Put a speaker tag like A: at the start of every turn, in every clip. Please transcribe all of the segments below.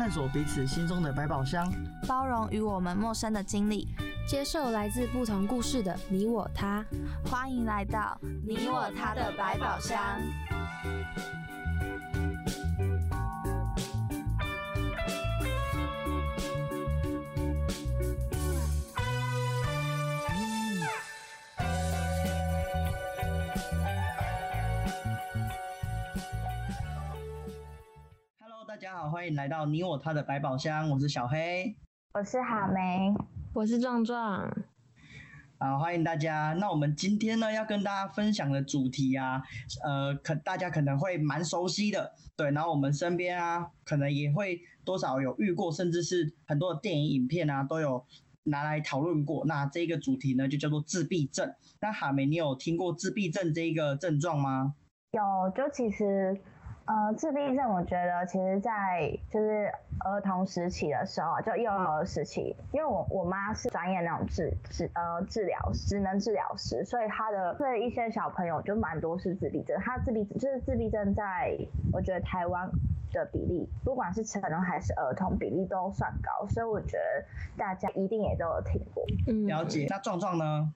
A: 探索彼此心中的百宝箱，
B: 包容与我们陌生的经历，
C: 接受来自不同故事的你我他。
B: 欢迎来到你我他的百宝箱。
A: 迎来到你我他的百宝箱，我是小黑，
D: 我是哈梅，
C: 我是壮壮，
A: 好，欢迎大家。那我们今天呢要跟大家分享的主题啊，呃，可大家可能会蛮熟悉的，对，然后我们身边啊，可能也会多少有遇过，甚至是很多的电影影片啊都有拿来讨论过。那这个主题呢就叫做自闭症。那哈梅，你有听过自闭症这一个症状吗？
D: 有，就其实。呃，自闭症，我觉得其实，在就是儿童时期的时候，就幼儿时期，因为我我妈是专业那种治治呃治疗职能治疗师，所以她的这一些小朋友就蛮多是自闭症。他自闭就是自闭症，在我觉得台湾的比例，不管是成人还是儿童，比例都算高，所以我觉得大家一定也都有听过。
A: 嗯，了解。那壮壮呢？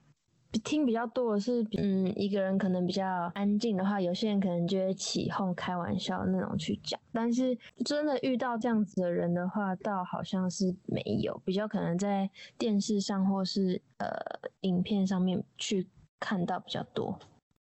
C: 听比较多的是，嗯，一个人可能比较安静的话，有些人可能就会起哄、开玩笑那种去讲。但是真的遇到这样子的人的话，倒好像是没有，比较可能在电视上或是呃影片上面去看到比较多。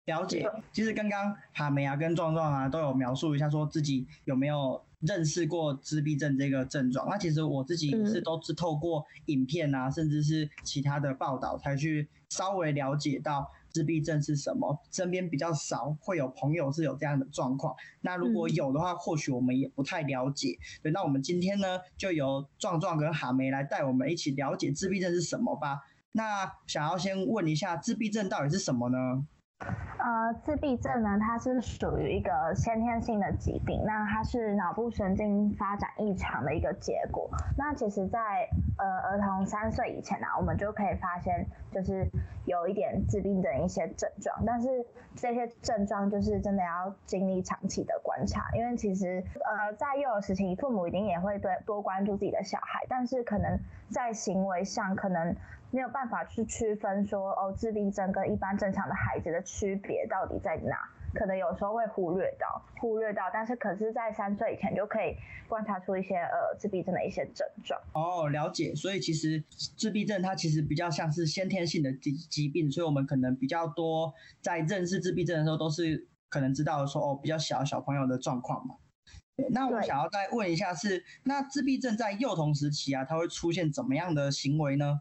A: 了解，其实刚刚哈梅啊跟壮壮啊都有描述一下，说自己有没有认识过自闭症这个症状。那其实我自己是都是透过影片啊，甚至是其他的报道才去稍微了解到自闭症是什么。身边比较少会有朋友是有这样的状况。那如果有的话，或许我们也不太了解。对，那我们今天呢，就由壮壮跟哈梅来带我们一起了解自闭症是什么吧。那想要先问一下，自闭症到底是什么呢？
D: 呃，自闭症呢，它是属于一个先天性的疾病，那它是脑部神经发展异常的一个结果。那其实，在呃儿童三岁以前呢，我们就可以发现，就是有一点自闭症一些症状，但是这些症状就是真的要经历长期的观察，因为其实呃在幼儿时期，父母一定也会对多关注自己的小孩，但是可能在行为上可能。没有办法去区分说哦，自闭症跟一般正常的孩子的区别到底在哪？可能有时候会忽略到，忽略到，但是可是，在三岁以前就可以观察出一些呃自闭症的一些症状。
A: 哦，了解。所以其实自闭症它其实比较像是先天性的疾疾病，所以我们可能比较多在认识自闭症的时候，都是可能知道说哦，比较小小朋友的状况嘛。那我想要再问一下是，那自闭症在幼童时期啊，它会出现怎么样的行为呢？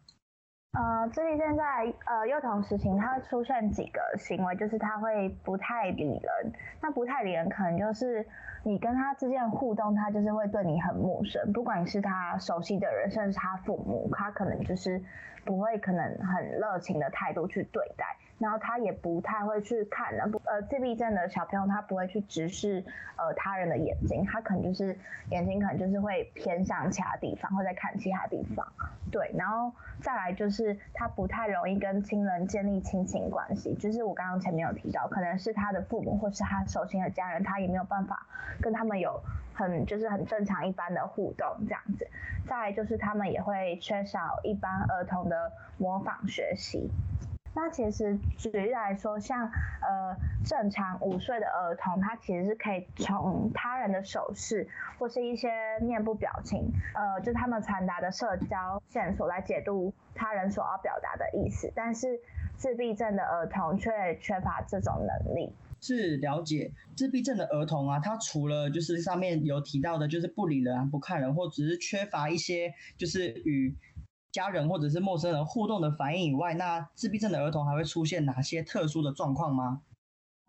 D: 呃，自闭症在呃幼童时期，他出现几个行为，就是他会不太理人。那不太理人，可能就是你跟他之间的互动，他就是会对你很陌生，不管是他熟悉的人，甚至他父母，他可能就是不会可能很热情的态度去对待。然后他也不太会去看呢，不呃自闭症的小朋友他不会去直视呃他人的眼睛，他可能就是眼睛可能就是会偏向其他地方，或在看其他地方。对，然后再来就是他不太容易跟亲人建立亲情关系，就是我刚刚前面有提到，可能是他的父母或是他熟悉的家人，他也没有办法跟他们有很就是很正常一般的互动这样子。再来就是他们也会缺少一般儿童的模仿学习。那其实举例来说，像呃正常五岁的儿童，他其实是可以从他人的手势或是一些面部表情，呃，就他们传达的社交线索来解读他人所要表达的意思。但是自闭症的儿童却缺乏这种能力。
A: 是了解自闭症的儿童啊，他除了就是上面有提到的，就是不理人、不看人，或只是缺乏一些就是与。家人或者是陌生人互动的反应以外，那自闭症的儿童还会出现哪些特殊的状况吗？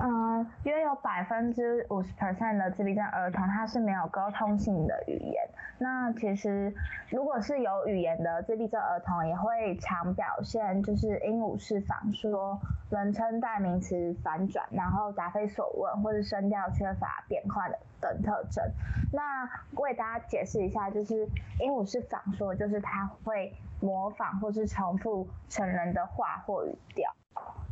D: 嗯，约有百分之五十 percent 的自闭症儿童，他是没有沟通性的语言。那其实，如果是有语言的自闭症儿童，也会常表现就是鹦鹉式仿说、人称代名词反转，然后答非所问，或是声调缺乏变化的等特征。那为大家解释一下，就是鹦鹉式仿说，就是他会模仿或是重复成人的话或语调。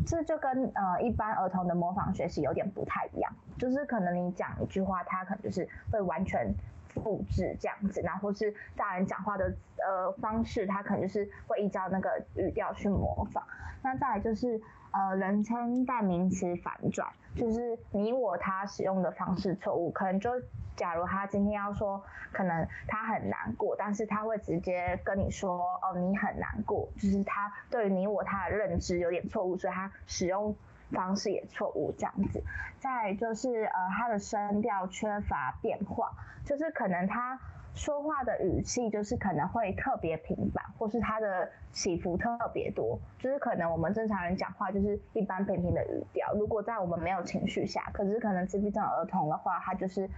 D: 这就跟呃一般儿童的模仿学习有点不太一样，就是可能你讲一句话，他可能就是会完全复制这样子，然后是大人讲话的呃方式，他可能就是会依照那个语调去模仿。那再来就是呃人称代名词反转，就是你我他使用的方式错误，可能就。假如他今天要说，可能他很难过，但是他会直接跟你说，哦，你很难过，就是他对于你我他的认知有点错误，所以他使用方式也错误这样子。再就是呃，他的声调缺乏变化，就是可能他。说话的语气就是可能会特别平板，或是他的起伏特别多，就是可能我们正常人讲话就是一般平平的语调。如果在我们没有情绪下，可是可能自闭症儿童的话，他就是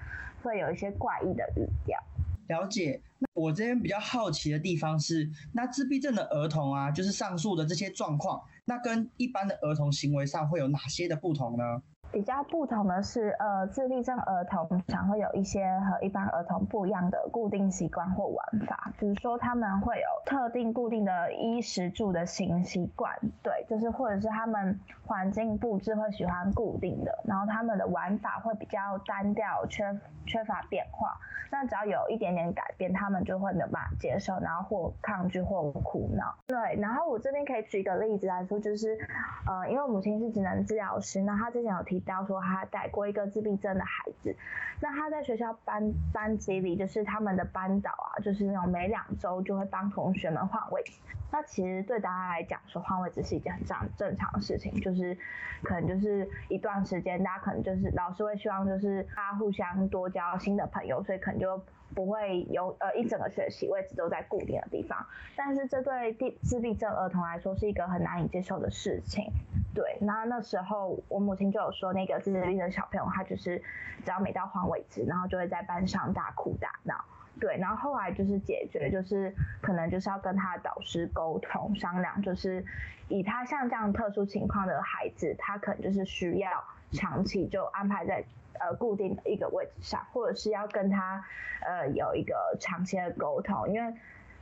D: 会有一些怪异的语调。
A: 了解。那我这边比较好奇的地方是，那自闭症的儿童啊，就是上述的这些状况，那跟一般的儿童行为上会有哪些的不同呢？
D: 比较不同的是，呃，自闭症儿童常会有一些和一般儿童不一样的固定习惯或玩法，比如说他们会有特定固定的衣食住的新习惯，对，就是或者是他们环境布置会喜欢固定的，然后他们的玩法会比较单调，缺缺乏变化。那只要有一点点改变，他们就会没有办法接受，然后或抗拒或苦恼。对，然后我这边可以举一个例子来说，就是，呃，因为母亲是职能治疗师，那她之前有提到说他带过一个自闭症的孩子，那他在学校班班级里，就是他们的班导啊，就是那种每两周就会帮同学们换位置。那其实对大家来讲，说换位置是一件很正正常的事情，就是可能就是一段时间，大家可能就是老师会希望就是大家互相多交新的朋友，所以可能就不会有呃一整个学期位置都在固定的地方。但是这对自自闭症儿童来说是一个很难以接受的事情。对，那那时候我母亲就有说，那个自闭症小朋友他就是只要每到换位置，然后就会在班上大哭大闹。对，然后后来就是解决，就是可能就是要跟他的导师沟通商量，就是以他像这样特殊情况的孩子，他可能就是需要长期就安排在呃固定的一个位置上，或者是要跟他呃有一个长期的沟通，因为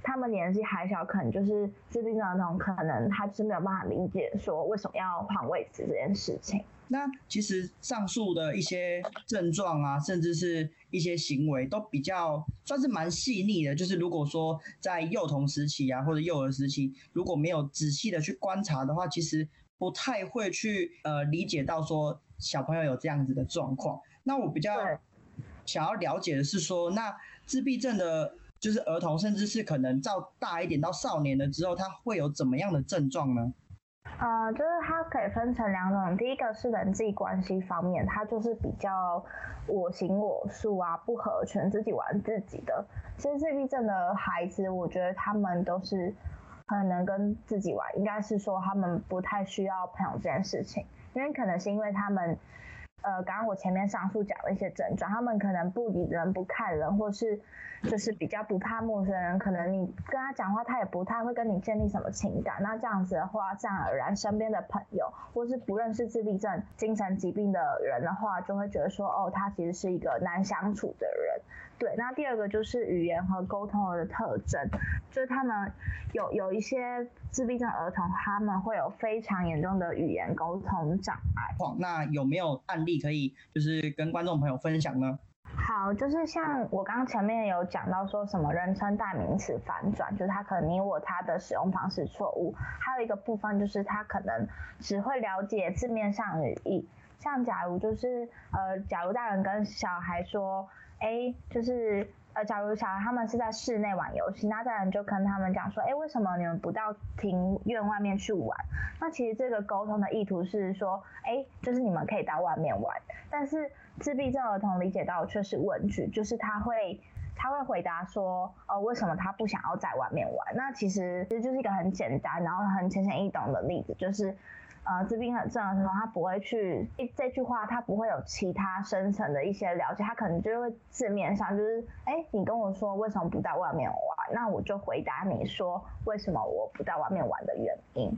D: 他们年纪还小，可能就是自闭症儿童，可能他是没有办法理解说为什么要换位置这件事情。
A: 那其实上述的一些症状啊，甚至是一些行为，都比较算是蛮细腻的。就是如果说在幼童时期啊，或者幼儿时期，如果没有仔细的去观察的话，其实不太会去呃理解到说小朋友有这样子的状况。那我比较想要了解的是说，那自闭症的，就是儿童，甚至是可能到大一点到少年了之后，他会有怎么样的症状呢？
D: 呃，就是它可以分成两种，第一个是人际关系方面，它就是比较我行我素啊，不合群，自己玩自己的。其实自闭症的孩子，我觉得他们都是很能跟自己玩，应该是说他们不太需要朋友这件事情，因为可能是因为他们。呃，刚刚我前面上述讲的一些症状，他们可能不理人、不看人，或是就是比较不怕陌生人，可能你跟他讲话，他也不太会跟你建立什么情感。那这样子的话，自然而然身边的朋友，或是不认识自闭症、精神疾病的人的话，就会觉得说，哦，他其实是一个难相处的人。对，那第二个就是语言和沟通的特征，就是他们有有一些自闭症儿童，他们会有非常严重的语言沟通障碍。
A: 那有没有案例可以就是跟观众朋友分享呢？
D: 好，就是像我刚刚前面有讲到说什么人称代名词反转，就是他可能你我他的使用方式错误。还有一个部分就是他可能只会了解字面上语义，像假如就是呃，假如大人跟小孩说。哎，就是呃，假如小孩他们是在室内玩游戏，那大人就跟他们讲说，哎，为什么你们不到庭院外面去玩？那其实这个沟通的意图是说，哎，就是你们可以到外面玩。但是自闭症儿童理解到却是问句，就是他会他会回答说，哦，为什么他不想要在外面玩？那其实其实就是一个很简单，然后很浅显易懂的例子，就是。呃，自闭症的时候，他不会去这句话，他不会有其他深层的一些了解，他可能就会字面上就是，哎，你跟我说为什么不在外面玩，那我就回答你说为什么我不在外面玩的原因。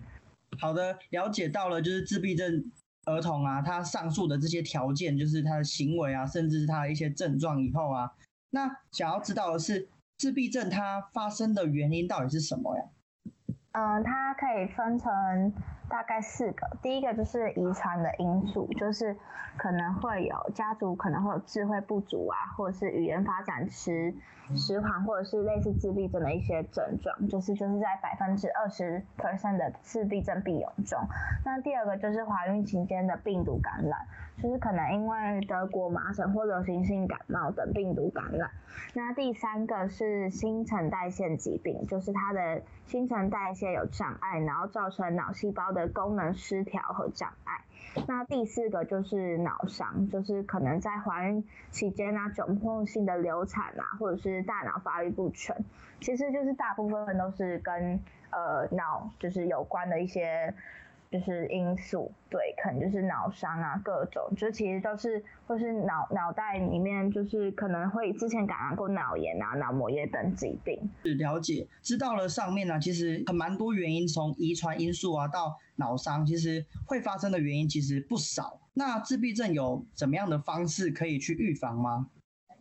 A: 好的，了解到了，就是自闭症儿童啊，他上述的这些条件，就是他的行为啊，甚至是他的一些症状以后啊，那想要知道的是，自闭症它发生的原因到底是什么呀？
D: 嗯，它可以分成。大概四个。第一个就是遗传的因素，就是可能会有家族可能会有智慧不足啊，或者是语言发展迟迟缓，或者是类似自闭症的一些症状，就是就是在百分之二十 percent 的自闭症病友中。那第二个就是怀孕期间的病毒感染。就是可能因为德国麻疹或流行性感冒等病毒感染。那第三个是新陈代谢疾病，就是它的新陈代谢有障碍，然后造成脑细胞的功能失调和障碍。那第四个就是脑伤，就是可能在怀孕期间啊，窘迫性的流产啊，或者是大脑发育不全，其实就是大部分都是跟呃脑就是有关的一些。就是因素，对，可能就是脑伤啊，各种，就其实都是，或是脑脑袋里面就是可能会之前感染过脑炎啊、脑膜炎等疾病。
A: 是了解，知道了上面呢，其实很蛮多原因，从遗传因素啊到脑伤，其实会发生的原因其实不少。那自闭症有怎么样的方式可以去预防吗？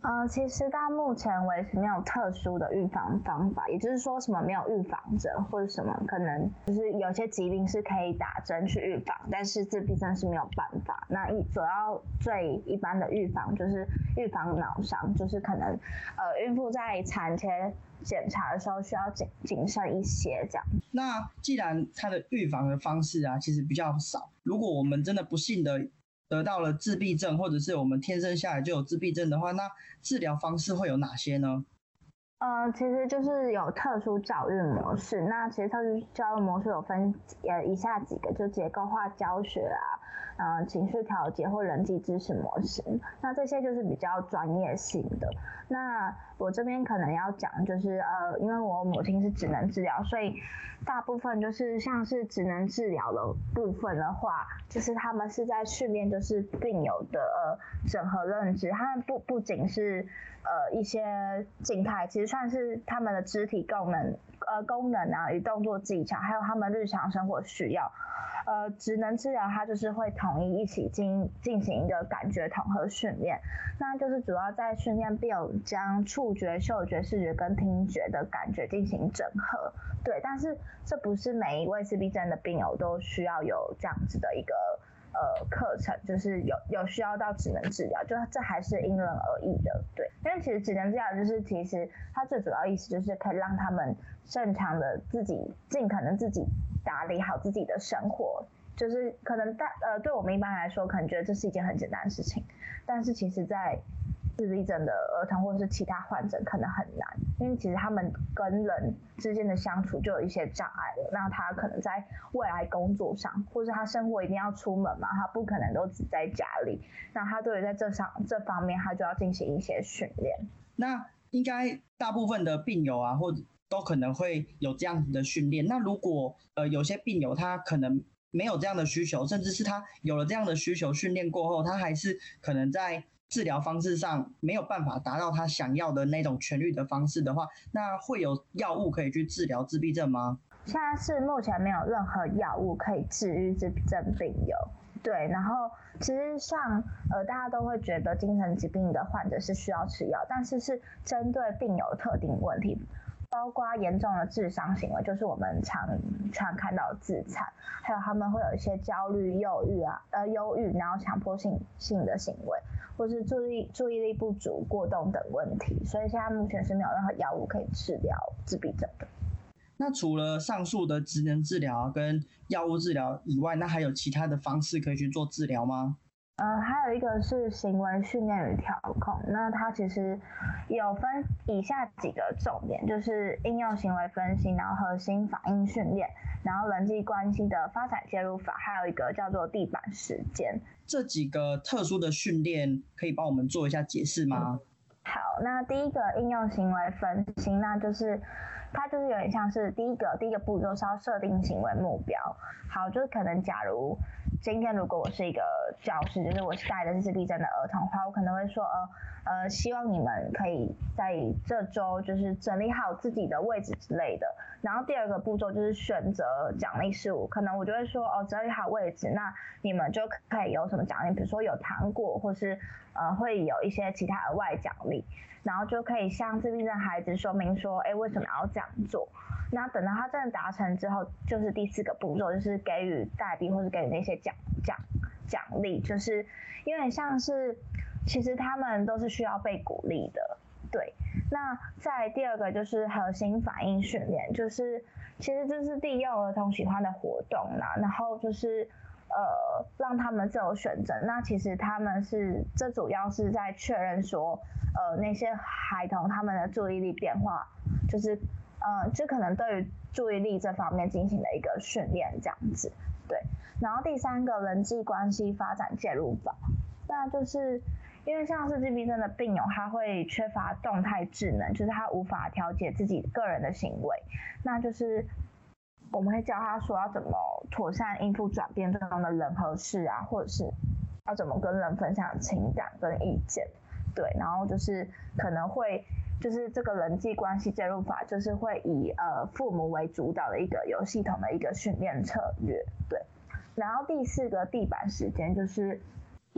D: 呃，其实到目前为止没有特殊的预防方法，也就是说什么没有预防针或者什么可能就是有些疾病是可以打针去预防，但是自闭症是没有办法。那一主要最一般的预防就是预防脑伤，就是可能呃孕妇在产前检查的时候需要谨谨慎一些这样。
A: 那既然它的预防的方式啊其实比较少，如果我们真的不幸的。得到了自闭症，或者是我们天生下来就有自闭症的话，那治疗方式会有哪些呢？
D: 呃，其实就是有特殊教育模式。那其实特殊教育模式有分呃以下几个，就结构化教学啊，嗯，情绪调节或人际支持模式。那这些就是比较专业性的。那我这边可能要讲，就是呃，因为我母亲是职能治疗，所以大部分就是像是职能治疗的部分的话，就是他们是在训练，就是病友的呃整合认知。他们不不仅是呃一些静态，其实算是他们的肢体功能呃功能啊与动作技巧，还有他们日常生活需要。呃，职能治疗它就是会统一一起进进行一个感觉统合训练，那就是主要在训练病友将触觉、嗅觉、视觉跟听觉的感觉进行整合。对，但是这不是每一位自闭症的病友都需要有这样子的一个呃课程，就是有有需要到只能治疗，就这还是因人而异的。对，因为其实只能治疗就是其实它最主要意思就是可以让他们正常的自己尽可能自己。打理好自己的生活，就是可能大呃，对我们一般来说，可能觉得这是一件很简单的事情，但是其实，在自闭症的儿童或者是其他患者可能很难，因为其实他们跟人之间的相处就有一些障碍了。那他可能在未来工作上，或者他生活一定要出门嘛，他不可能都只在家里。那他对于在这上这方面，他就要进行一些训练。
A: 那应该大部分的病友啊，或者。都可能会有这样子的训练。那如果呃有些病友他可能没有这样的需求，甚至是他有了这样的需求，训练过后他还是可能在治疗方式上没有办法达到他想要的那种痊愈的方式的话，那会有药物可以去治疗自闭症吗？
D: 现在是目前没有任何药物可以治愈自闭症病友。对，然后其实像呃大家都会觉得精神疾病的患者是需要吃药，但是是针对病友特定问题。包括严重的智商行为，就是我们常常看到自残，还有他们会有一些焦虑、忧郁啊，呃，忧郁，然后强迫性性的行为，或是注意注意力不足、过动等问题。所以现在目前是没有任何药物可以治疗自闭症的。
A: 那除了上述的职能治疗跟药物治疗以外，那还有其他的方式可以去做治疗吗？
D: 呃，还有一个是行为训练与调控，那它其实有分以下几个重点，就是应用行为分析，然后核心反应训练，然后人际关系的发展介入法，还有一个叫做地板时间。
A: 这几个特殊的训练可以帮我们做一下解释吗？
D: 好，那第一个应用行为分析，那就是它就是有点像是第一个第一个步骤是要设定行为目标。好，就是可能假如。今天如果我是一个教师，就是我是带的是自闭症的儿童的话，我可能会说，呃呃，希望你们可以在这周就是整理好自己的位置之类的。然后第二个步骤就是选择奖励事物，可能我就会说哦，整理好位置，那你们就可以有什么奖励，比如说有糖果，或是呃会有一些其他额外奖励，然后就可以向自闭症孩子说明说，哎，为什么要这样做？那等到他真的达成之后，就是第四个步骤，就是给予代币或是给予那些奖奖奖励，就是因为像是其实他们都是需要被鼓励的。对，那在第二个就是核心反应训练，就是其实这是利用儿童喜欢的活动啦，然后就是呃让他们自由选择。那其实他们是这主要是在确认说，呃那些孩童他们的注意力变化，就是呃这可能对于注意力这方面进行了一个训练这样子。对，然后第三个人际关系发展介入法，那就是。因为像是自闭症的病友，他会缺乏动态智能，就是他无法调节自己个人的行为，那就是我们会教他说要怎么妥善应付转变中的人和事啊，或者是要怎么跟人分享情感跟意见，对，然后就是可能会就是这个人际关系介入法，就是会以呃父母为主导的一个有系统的一个训练策略，对，然后第四个地板时间就是。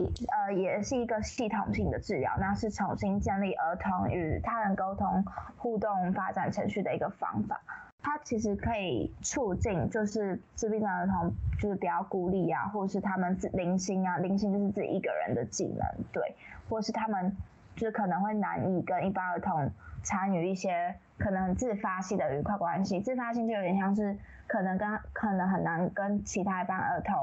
D: 呃，也是一个系统性的治疗，那是重新建立儿童与他人沟通互动发展程序的一个方法。它其实可以促进，就是自闭症儿童就是比较孤立啊，或是他们自零星啊，零星就是自己一个人的技能，对，或是他们就是可能会难以跟一般儿童参与一些可能自发性的愉快关系。自发性就有点像是可能跟可能很难跟其他一般儿童。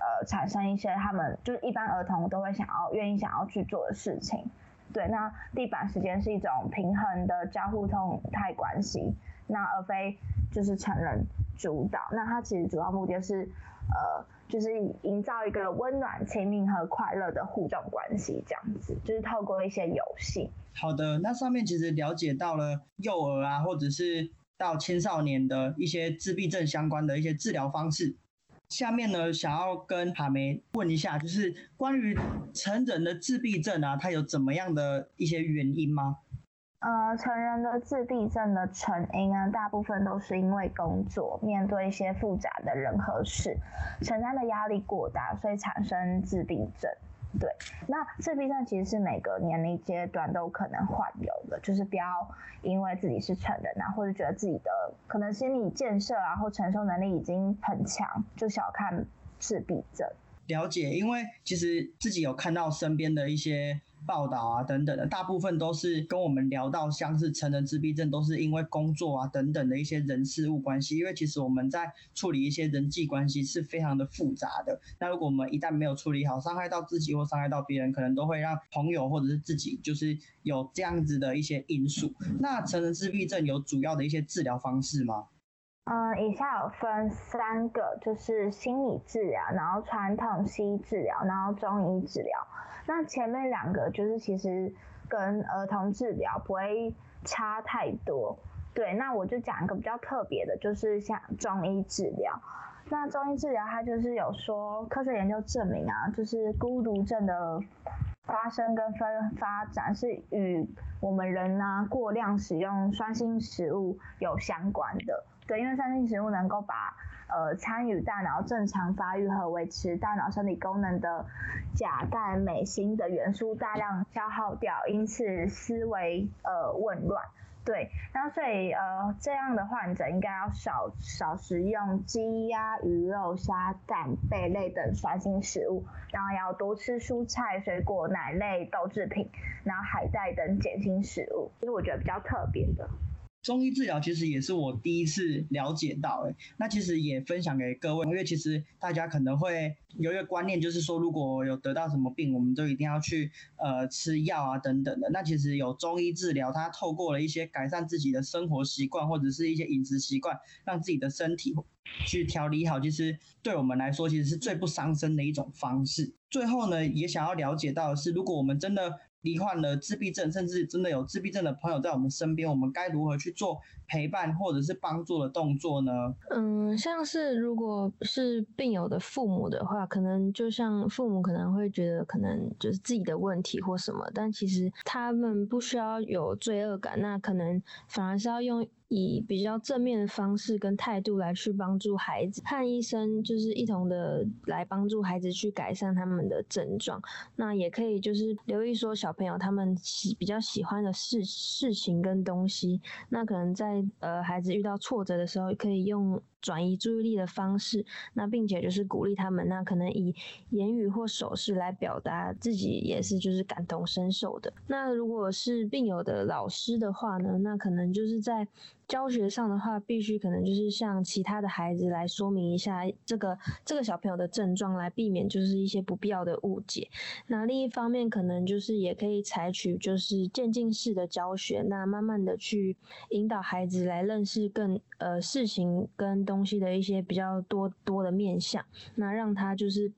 D: 呃，产生一些他们就是一般儿童都会想要、愿意想要去做的事情。对，那地板时间是一种平衡的交互动态关系，那而非就是成人主导。那它其实主要目的是，呃，就是营造一个温暖、亲密和快乐的互动关系，这样子，就是透过一些游戏。
A: 好的，那上面其实了解到了幼儿啊，或者是到青少年的一些自闭症相关的一些治疗方式。下面呢，想要跟哈梅问一下，就是关于成人的自闭症啊，它有怎么样的一些原因吗？
D: 呃，成人的自闭症的成因啊，大部分都是因为工作面对一些复杂的人和事，承担的压力过大，所以产生自闭症。对，那自闭症其实是每个年龄阶段都可能患有的，就是不要因为自己是成人啊，或者觉得自己的可能心理建设啊或承受能力已经很强，就小看自闭症。
A: 了解，因为其实自己有看到身边的一些。报道啊等等的，大部分都是跟我们聊到像是成人自闭症，都是因为工作啊等等的一些人事物关系。因为其实我们在处理一些人际关系是非常的复杂的。那如果我们一旦没有处理好，伤害到自己或伤害到别人，可能都会让朋友或者是自己就是有这样子的一些因素。那成人自闭症有主要的一些治疗方式吗？
D: 嗯，以下有分三个，就是心理治疗，然后传统西医治疗，然后中医治疗。那前面两个就是其实跟儿童治疗不会差太多，对。那我就讲一个比较特别的，就是像中医治疗。那中医治疗它就是有说科学研究证明啊，就是孤独症的发生跟分发展是与我们人呢过量使用酸性食物有相关的。对，因为酸性食物能够把呃，参与大脑正常发育和维持大脑生理功能的钾、钙、镁、锌的元素大量消耗掉，因此思维呃紊乱。对，那所以呃这样的患者应该要少少食用鸡鸭鱼肉虾蛋贝类等酸性食物，然后要多吃蔬菜水果奶类豆制品，然后海带等碱性食物，这是我觉得比较特别的。
A: 中医治疗其实也是我第一次了解到，哎，那其实也分享给各位，因为其实大家可能会有一个观念，就是说如果有得到什么病，我们都一定要去呃吃药啊等等的。那其实有中医治疗，它透过了一些改善自己的生活习惯或者是一些饮食习惯，让自己的身体去调理好，其实对我们来说其实是最不伤身的一种方式。最后呢，也想要了解到的是，如果我们真的罹患了自闭症，甚至真的有自闭症的朋友在我们身边，我们该如何去做陪伴或者是帮助的动作呢？
C: 嗯，像是如果是病友的父母的话，可能就像父母可能会觉得可能就是自己的问题或什么，但其实他们不需要有罪恶感，那可能反而是要用以比较正面的方式跟态度来去帮助孩子，和医生就是一同的来帮助孩子去改善他们的症状。那也可以就是留意说小朋友他们喜比较喜欢的事事情跟东西，那可能在呃孩子遇到挫折的时候，可以用。转移注意力的方式，那并且就是鼓励他们，那可能以言语或手势来表达自己也是就是感同身受的。那如果是病友的老师的话呢，那可能就是在。教学上的话，必须可能就是向其他的孩子来说明一下这个这个小朋友的症状，来避免就是一些不必要的误解。那另一方面，可能就是也可以采取就是渐进式的教学，那慢慢的去引导孩子来认识更呃事情跟东西的一些比较多多的面向，那让他就是。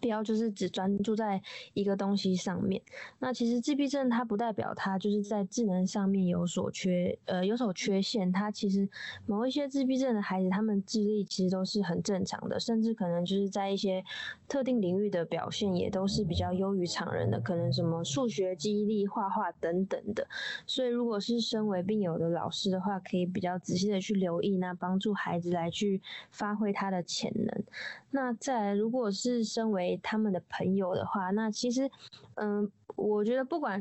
C: 不要就是只专注在一个东西上面。那其实自闭症它不代表他就是在智能上面有所缺，呃，有所缺陷。他其实某一些自闭症的孩子，他们智力其实都是很正常的，甚至可能就是在一些特定领域的表现也都是比较优于常人的，可能什么数学、记忆力、画画等等的。所以如果是身为病友的老师的话，可以比较仔细的去留意，那帮助孩子来去发挥他的潜能。那再如果是身为为他们的朋友的话，那其实，嗯，我觉得不管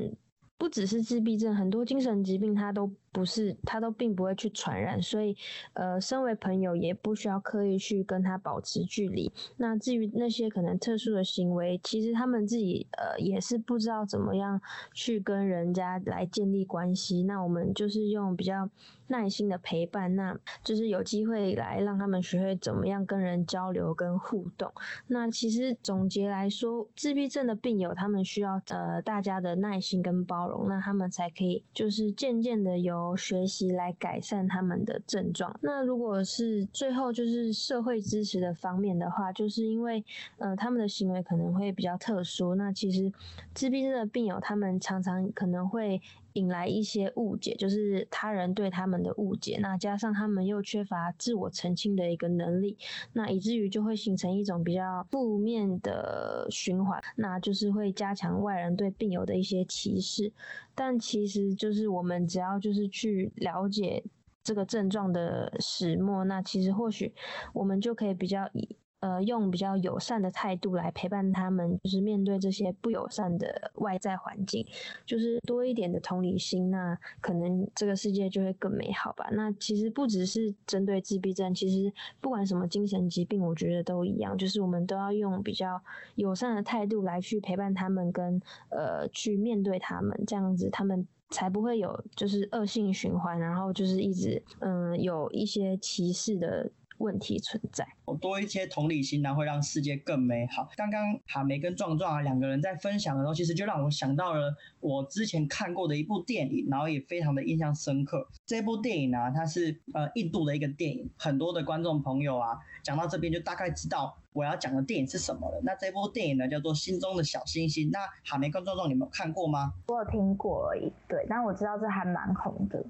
C: 不只是自闭症，很多精神疾病它都。不是，他都并不会去传染，所以，呃，身为朋友也不需要刻意去跟他保持距离。那至于那些可能特殊的行为，其实他们自己呃也是不知道怎么样去跟人家来建立关系。那我们就是用比较耐心的陪伴，那就是有机会来让他们学会怎么样跟人交流跟互动。那其实总结来说，自闭症的病友他们需要呃大家的耐心跟包容，那他们才可以就是渐渐的由。学习来改善他们的症状。那如果是最后就是社会支持的方面的话，就是因为呃他们的行为可能会比较特殊。那其实自闭症的病友他们常常可能会。引来一些误解，就是他人对他们的误解。那加上他们又缺乏自我澄清的一个能力，那以至于就会形成一种比较负面的循环，那就是会加强外人对病友的一些歧视。但其实就是我们只要就是去了解这个症状的始末，那其实或许我们就可以比较。呃，用比较友善的态度来陪伴他们，就是面对这些不友善的外在环境，就是多一点的同理心，那可能这个世界就会更美好吧。那其实不只是针对自闭症，其实不管什么精神疾病，我觉得都一样，就是我们都要用比较友善的态度来去陪伴他们，跟呃去面对他们，这样子他们才不会有就是恶性循环，然后就是一直嗯有一些歧视的。问题存在，我
A: 多一些同理心呢，会让世界更美好。刚刚哈梅跟壮壮啊两个人在分享的时候，其实就让我想到了我之前看过的一部电影，然后也非常的印象深刻。这部电影呢，它是呃印度的一个电影，很多的观众朋友啊，讲到这边就大概知道我要讲的电影是什么了。那这部电影呢，叫做《心中的小星星》。那哈梅跟壮壮，你们有看过吗？
D: 我有听过而已，对，但我知道这还蛮红的。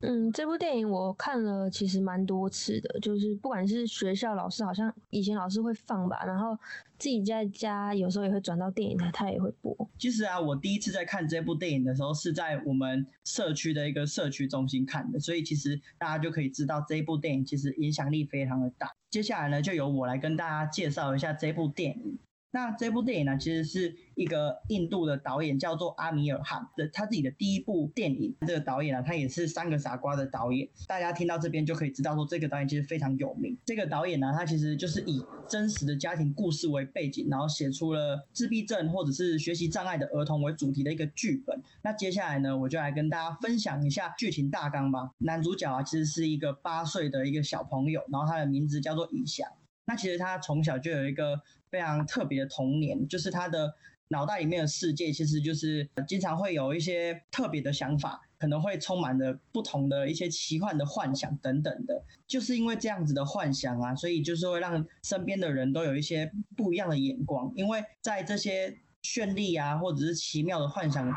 C: 嗯，这部电影我看了，其实蛮多次的。就是不管是学校老师，好像以前老师会放吧，然后自己在家有时候也会转到电影台，他也会播。
A: 其实啊，我第一次在看这部电影的时候，是在我们社区的一个社区中心看的，所以其实大家就可以知道这部电影其实影响力非常的大。接下来呢，就由我来跟大家介绍一下这部电影。那这部电影呢，其实是一个印度的导演叫做阿米尔汗的他自己的第一部电影。这个导演呢，他也是《三个傻瓜》的导演。大家听到这边就可以知道说，这个导演其实非常有名。这个导演呢，他其实就是以真实的家庭故事为背景，然后写出了自闭症或者是学习障碍的儿童为主题的一个剧本。那接下来呢，我就来跟大家分享一下剧情大纲吧。男主角啊，其实是一个八岁的一个小朋友，然后他的名字叫做以翔。那其实他从小就有一个。非常特别的童年，就是他的脑袋里面的世界，其实就是经常会有一些特别的想法，可能会充满着不同的一些奇幻的幻想等等的。就是因为这样子的幻想啊，所以就是会让身边的人都有一些不一样的眼光。因为在这些绚丽啊，或者是奇妙的幻想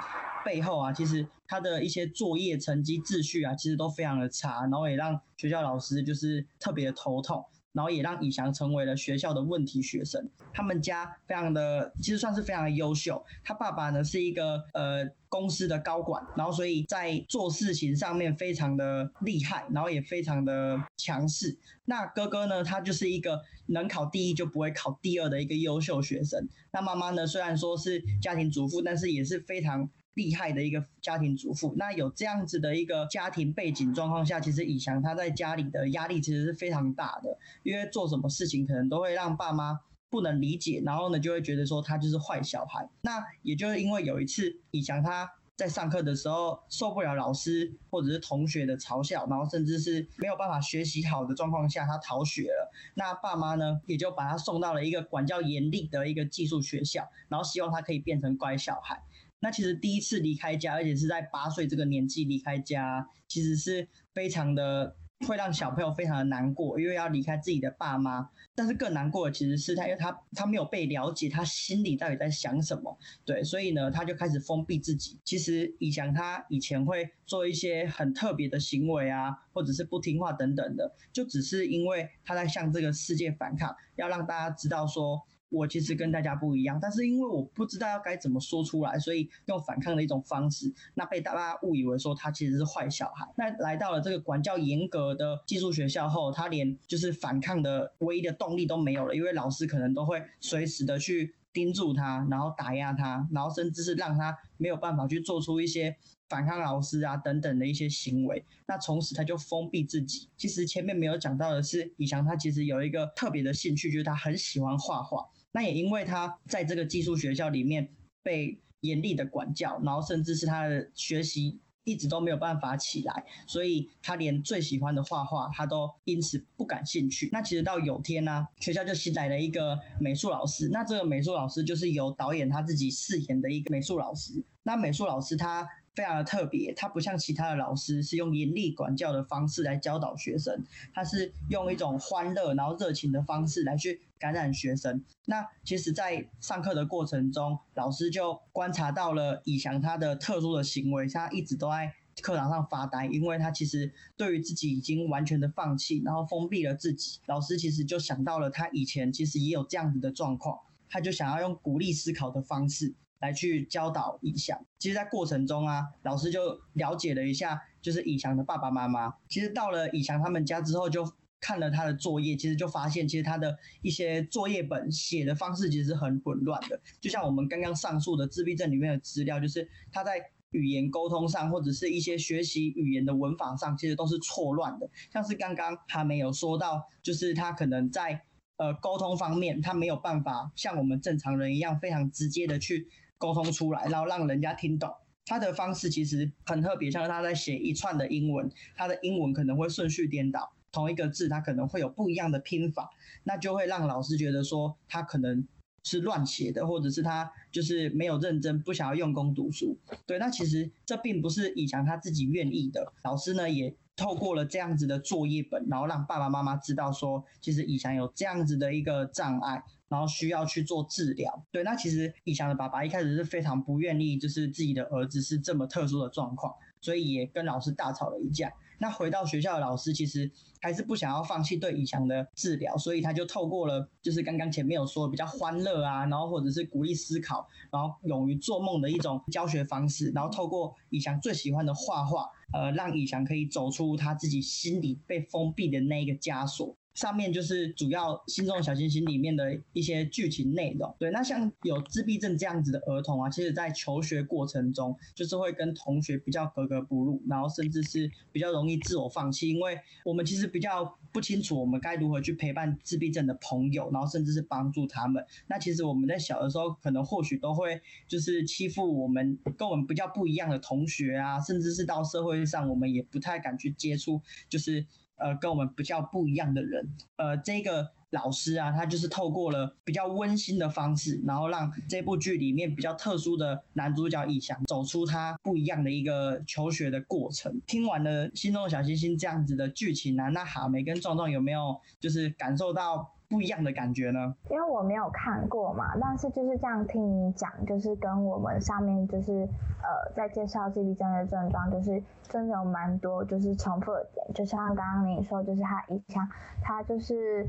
A: 背后啊，其实他的一些作业成绩、秩序啊，其实都非常的差，然后也让学校老师就是特别的头痛。然后也让以翔成为了学校的问题学生。他们家非常的，其实算是非常的优秀。他爸爸呢是一个呃公司的高管，然后所以在做事情上面非常的厉害，然后也非常的强势。那哥哥呢，他就是一个能考第一就不会考第二的一个优秀学生。那妈妈呢，虽然说是家庭主妇，但是也是非常。厉害的一个家庭主妇，那有这样子的一个家庭背景状况下，其实以翔他在家里的压力其实是非常大的，因为做什么事情可能都会让爸妈不能理解，然后呢就会觉得说他就是坏小孩。那也就是因为有一次以翔他在上课的时候受不了老师或者是同学的嘲笑，然后甚至是没有办法学习好的状况下，他逃学了。那爸妈呢也就把他送到了一个管教严厉的一个寄宿学校，然后希望他可以变成乖小孩。那其实第一次离开家，而且是在八岁这个年纪离开家，其实是非常的会让小朋友非常的难过，因为要离开自己的爸妈。但是更难过的其实是他，因为他他没有被了解，他心里到底在想什么？对，所以呢，他就开始封闭自己。其实以翔他以前会做一些很特别的行为啊，或者是不听话等等的，就只是因为他在向这个世界反抗，要让大家知道说。我其实跟大家不一样，但是因为我不知道要该怎么说出来，所以用反抗的一种方式，那被大家误以为说他其实是坏小孩。那来到了这个管教严格的寄宿学校后，他连就是反抗的唯一的动力都没有了，因为老师可能都会随时的去盯住他，然后打压他，然后甚至是让他没有办法去做出一些反抗老师啊等等的一些行为。那从此他就封闭自己。其实前面没有讲到的是，李翔他其实有一个特别的兴趣，就是他很喜欢画画。那也因为他在这个寄宿学校里面被严厉的管教，然后甚至是他的学习一直都没有办法起来，所以他连最喜欢的画画他都因此不感兴趣。那其实到有天呢，学校就新来了一个美术老师，那这个美术老师就是由导演他自己饰演的一个美术老师。那美术老师他。非常的特别，他不像其他的老师是用严厉管教的方式来教导学生，他是用一种欢乐然后热情的方式来去感染学生。那其实，在上课的过程中，老师就观察到了以翔他的特殊的行为，他一直都在课堂上发呆，因为他其实对于自己已经完全的放弃，然后封闭了自己。老师其实就想到了他以前其实也有这样子的状况，他就想要用鼓励思考的方式。来去教导以翔，其实，在过程中啊，老师就了解了一下，就是以翔的爸爸妈妈。其实到了以翔他们家之后，就看了他的作业，其实就发现，其实他的一些作业本写的方式其实是很混乱的。就像我们刚刚上述的自闭症里面的资料，就是他在语言沟通上，或者是一些学习语言的文法上，其实都是错乱的。像是刚刚他没有说到，就是他可能在呃沟通方面，他没有办法像我们正常人一样非常直接的去。沟通出来，然后让人家听懂。他的方式其实很特别，像他在写一串的英文，他的英文可能会顺序颠倒，同一个字他可能会有不一样的拼法，那就会让老师觉得说他可能是乱写的，或者是他就是没有认真，不想要用功读书。对，那其实这并不是以强他自己愿意的，老师呢也透过了这样子的作业本，然后让爸爸妈妈知道说，其实以强有这样子的一个障碍。然后需要去做治疗，对，那其实以翔的爸爸一开始是非常不愿意，就是自己的儿子是这么特殊的状况，所以也跟老师大吵了一架。那回到学校的老师其实还是不想要放弃对以翔的治疗，所以他就透过了就是刚刚前面有说比较欢乐啊，然后或者是鼓励思考，然后勇于做梦的一种教学方式，然后透过以翔最喜欢的画画，呃，让以翔可以走出他自己心里被封闭的那一个枷锁。上面就是主要心中的小星星里面的一些剧情内容。对，那像有自闭症这样子的儿童啊，其实在求学过程中，就是会跟同学比较格格不入，然后甚至是比较容易自我放弃，因为我们其实比较不清楚我们该如何去陪伴自闭症的朋友，然后甚至是帮助他们。那其实我们在小的时候，可能或许都会就是欺负我们跟我们比较不一样的同学啊，甚至是到社会上，我们也不太敢去接触，就是。呃，跟我们比较不一样的人，呃，这个老师啊，他就是透过了比较温馨的方式，然后让这部剧里面比较特殊的男主角意向走出他不一样的一个求学的过程。听完了《心中的小星星》这样子的剧情啊，那哈梅跟壮壮有没有就是感受到？不一样的感觉呢？
D: 因为我没有看过嘛，但是就是这样听你讲，就是跟我们上面就是呃在介绍自闭症的症状，就是真的有蛮多就是重复的点，就像刚刚你说，就是他一想他就是。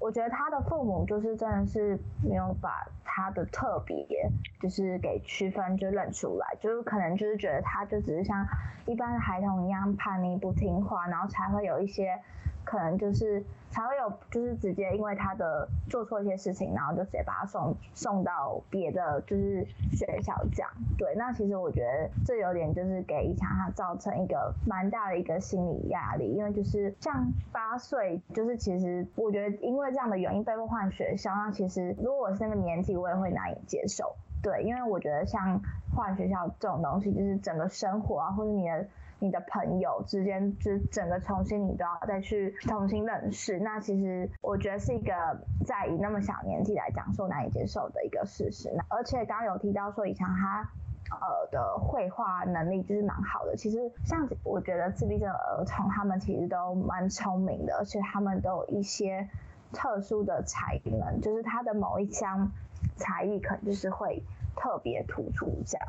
D: 我觉得他的父母就是真的是没有把他的特别就是给区分就认出来，就是可能就是觉得他就只是像一般的孩童一样叛逆不听话，然后才会有一些。可能就是才会有，就是直接因为他的做错一些事情，然后就直接把他送送到别的就是学校这样。对，那其实我觉得这有点就是给一强他造成一个蛮大的一个心理压力，因为就是像八岁，就是其实我觉得因为这样的原因被迫换学校，那其实如果我是那个年纪，我也会难以接受。对，因为我觉得像换学校这种东西，就是整个生活啊，或者你的。你的朋友之间，就是整个重新，你都要再去重新认识。那其实我觉得是一个在以那么小年纪来讲，说难以接受的一个事实。那而且刚刚有提到说，以前他呃的绘画能力就是蛮好的。其实像我觉得自闭症儿童，他们其实都蛮聪明的，而且他们都有一些特殊的才能，就是他的某一项才艺可能就是会特别突出这样。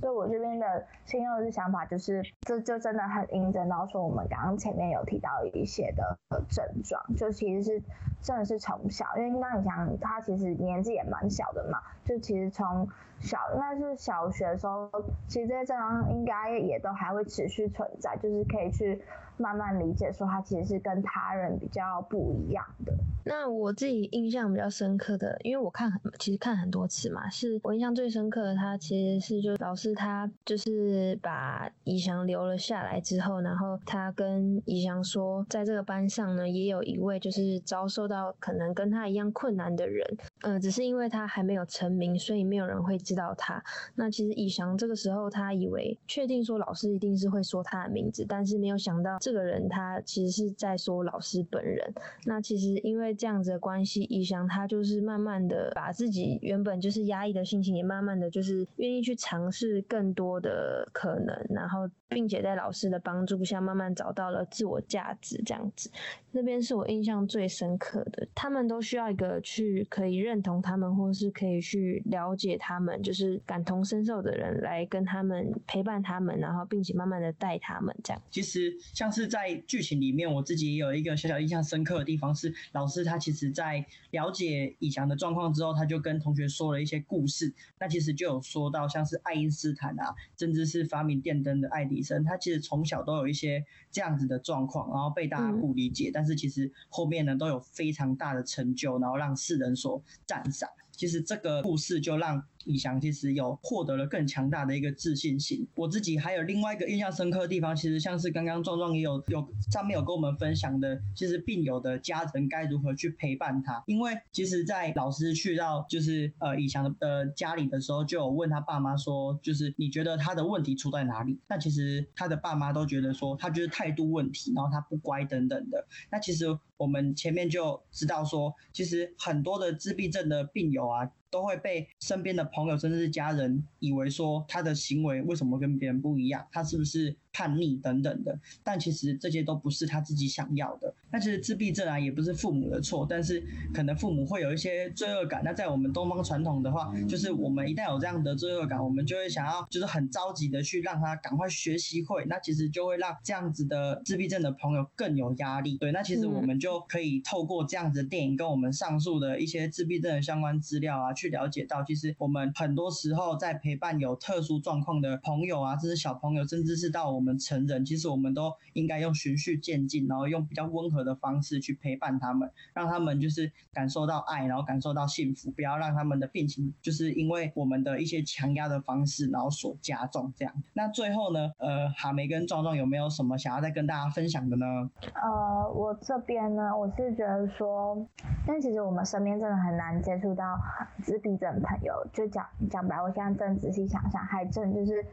D: 所以我这边的心中的想法就是，这就真的很印证到说，我们刚刚前面有提到一些的症状，就其实是真的是从小，因为刚你想，他其实年纪也蛮小的嘛，就其实从小应该是小学的时候，其实这些症状应该也都还会持续存在，就是可以去。慢慢理解，说他其实是跟他人比较不一样的。
C: 那我自己印象比较深刻的，因为我看很，其实看很多次嘛，是我印象最深刻的。他其实是就老师他就是把怡翔留了下来之后，然后他跟怡翔说，在这个班上呢，也有一位就是遭受到可能跟他一样困难的人，呃，只是因为他还没有成名，所以没有人会知道他。那其实以翔这个时候他以为确定说老师一定是会说他的名字，但是没有想到这。个人他其实是在说老师本人。那其实因为这样子的关系，以翔他就是慢慢的把自己原本就是压抑的心情，也慢慢的就是愿意去尝试更多的可能，然后并且在老师的帮助下，慢慢找到了自我价值。这样子，那边是我印象最深刻的。他们都需要一个去可以认同他们，或是可以去了解他们，就是感同身受的人来跟他们陪伴他们，然后并且慢慢的带他们这样。
A: 其实像是。是在剧情里面，我自己也有一个小小印象深刻的地方，是老师他其实在了解以翔的状况之后，他就跟同学说了一些故事。那其实就有说到像是爱因斯坦啊，甚至是发明电灯的爱迪生，他其实从小都有一些这样子的状况，然后被大家不理解，但是其实后面呢都有非常大的成就，然后让世人所赞赏。其实这个故事就让。以翔其实有获得了更强大的一个自信心。我自己还有另外一个印象深刻的地方，其实像是刚刚壮壮也有有上面有跟我们分享的，其实病友的家人该如何去陪伴他。因为其实，在老师去到就是呃以翔的家里的时候，就有问他爸妈说，就是你觉得他的问题出在哪里？那其实他的爸妈都觉得说，他就是态度问题，然后他不乖等等的。那其实我们前面就知道说，其实很多的自闭症的病友啊。都会被身边的朋友甚至是家人以为说他的行为为什么跟别人不一样？他是不是？叛逆等等的，但其实这些都不是他自己想要的。那其实自闭症啊，也不是父母的错，但是可能父母会有一些罪恶感。那在我们东方传统的话，就是我们一旦有这样的罪恶感，我们就会想要就是很着急的去让他赶快学习会。那其实就会让这样子的自闭症的朋友更有压力。对，那其实我们就可以透过这样子的电影跟我们上述的一些自闭症的相关资料啊，去了解到，其实我们很多时候在陪伴有特殊状况的朋友啊，这是小朋友，甚至是到我。我们成人其实我们都应该用循序渐进，然后用比较温和的方式去陪伴他们，让他们就是感受到爱，然后感受到幸福，不要让他们的病情就是因为我们的一些强压的方式，然后所加重这样。那最后呢，呃，哈梅跟壮壮有没有什么想要再跟大家分享的呢？
D: 呃，我这边呢，我是觉得说，但其实我们身边真的很难接触到自闭症朋友，就讲讲白，我现在正仔细想想，还真就是。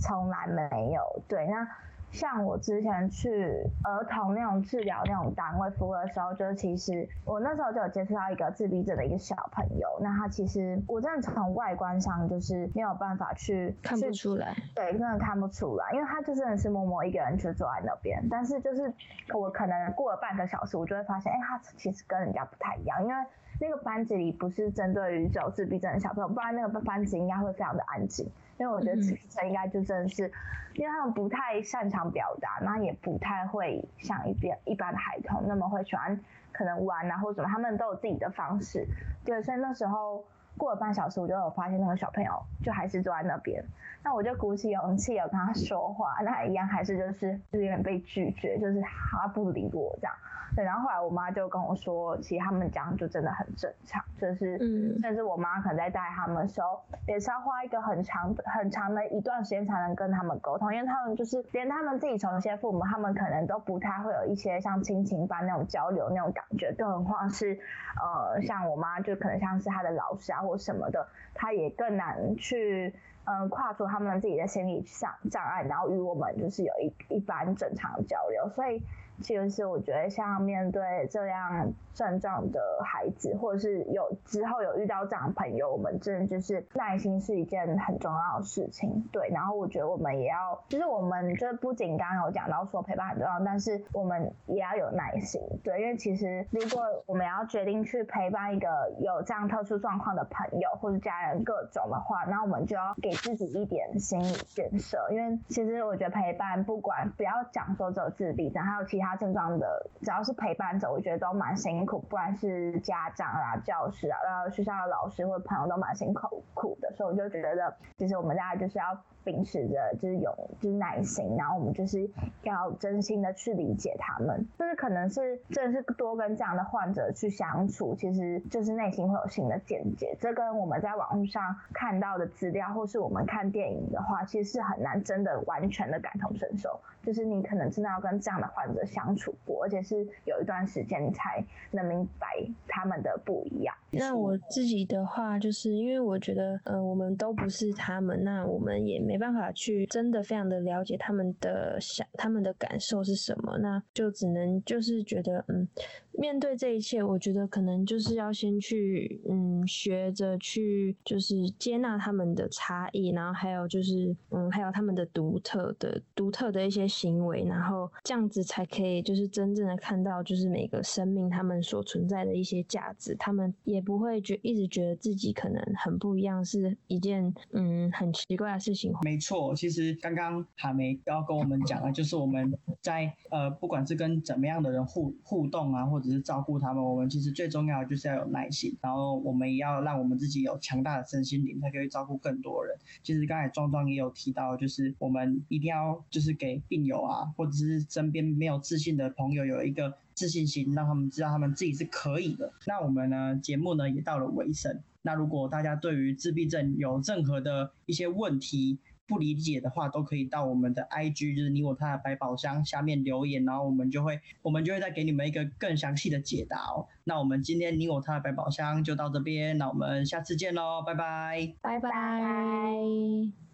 D: 从来没有对，那像我之前去儿童那种治疗那种单位服务的时候，就是其实我那时候就有接触到一个自闭症的一个小朋友，那他其实我真的从外观上就是没有办法去
C: 看不出来，
D: 对，真的看不出来，因为他就真的是默默一个人去坐在那边，但是就是我可能过了半个小时，我就会发现，哎，他其实跟人家不太一样，因为那个班级里不是针对于只有自闭症的小朋友，不然那个班级应该会非常的安静。因为我觉得自闭症应该就真的是，因为他们不太擅长表达，那也不太会像一边一般的孩童那么会喜欢可能玩啊或者什么，他们都有自己的方式。对，所以那时候过了半小时，我就有发现那个小朋友就还是坐在那边，那我就鼓起勇气有跟他说话，那一样还是就是就有点被拒绝，就是他不理我这样。对，然后后来我妈就跟我说，其实他们这样就真的很正常，就是，嗯，甚至我妈可能在带他们的时候，也是要花一个很长很长的一段时间才能跟他们沟通，因为他们就是连他们自己从一些父母，他们可能都不太会有一些像亲情般那种交流那种感觉，更何况是，呃，像我妈就可能像是他的老师啊或什么的，他也更难去，嗯，跨出他们自己的心理上障碍，然后与我们就是有一一般正常的交流，所以。其实我觉得，像面对这样症状的孩子，或者是有之后有遇到这样朋友，我们真的就是耐心是一件很重要的事情。对，然后我觉得我们也要，就是我们就是不仅刚刚有讲到说陪伴很重要，但是我们也要有耐心。对，因为其实如果我们要决定去陪伴一个有这样特殊状况的朋友或者家人各种的话，那我们就要给自己一点心理建设。因为其实我觉得陪伴不管不要讲说只有自闭症，还有其他。症状的，只要是陪伴者，我觉得都蛮辛苦，不管是家长啊、教师啊、然后学校的老师或者朋友都蛮辛苦苦的，所以我就觉得，其实我们大家就是要。秉持着就是有就是耐心，然后我们就是要真心的去理解他们，就是可能是真的是多跟这样的患者去相处，其实就是内心会有新的见解。这跟我们在网络上看到的资料，或是我们看电影的话，其实是很难真的完全的感同身受。就是你可能真的要跟这样的患者相处过，而且是有一段时间你才能明白他们的不一样。
C: 那我自己的话，就是因为我觉得，呃，我们都不是他们，那我们也没没办法去真的非常的了解他们的想，他们的感受是什么，那就只能就是觉得，嗯。面对这一切，我觉得可能就是要先去，嗯，学着去，就是接纳他们的差异，然后还有就是，嗯，还有他们的独特的、独特的一些行为，然后这样子才可以，就是真正的看到，就是每个生命他们所存在的一些价值，他们也不会觉一直觉得自己可能很不一样，是一件，嗯，很奇怪的事情。
A: 没错，其实刚刚海梅要跟我们讲的，就是我们在呃，不管是跟怎么样的人互互动啊，或者是照顾他们，我们其实最重要的就是要有耐心，然后我们也要让我们自己有强大的身心灵，才可以照顾更多人。其实刚才壮壮也有提到，就是我们一定要就是给病友啊，或者是身边没有自信的朋友有一个自信心，让他们知道他们自己是可以的。那我们呢，节目呢也到了尾声。那如果大家对于自闭症有任何的一些问题，不理解的话，都可以到我们的 IG，就是你我他的百宝箱下面留言，然后我们就会，我们就会再给你们一个更详细的解答哦。那我们今天你我他的百宝箱就到这边，那我们下次见喽，拜拜，
C: 拜拜。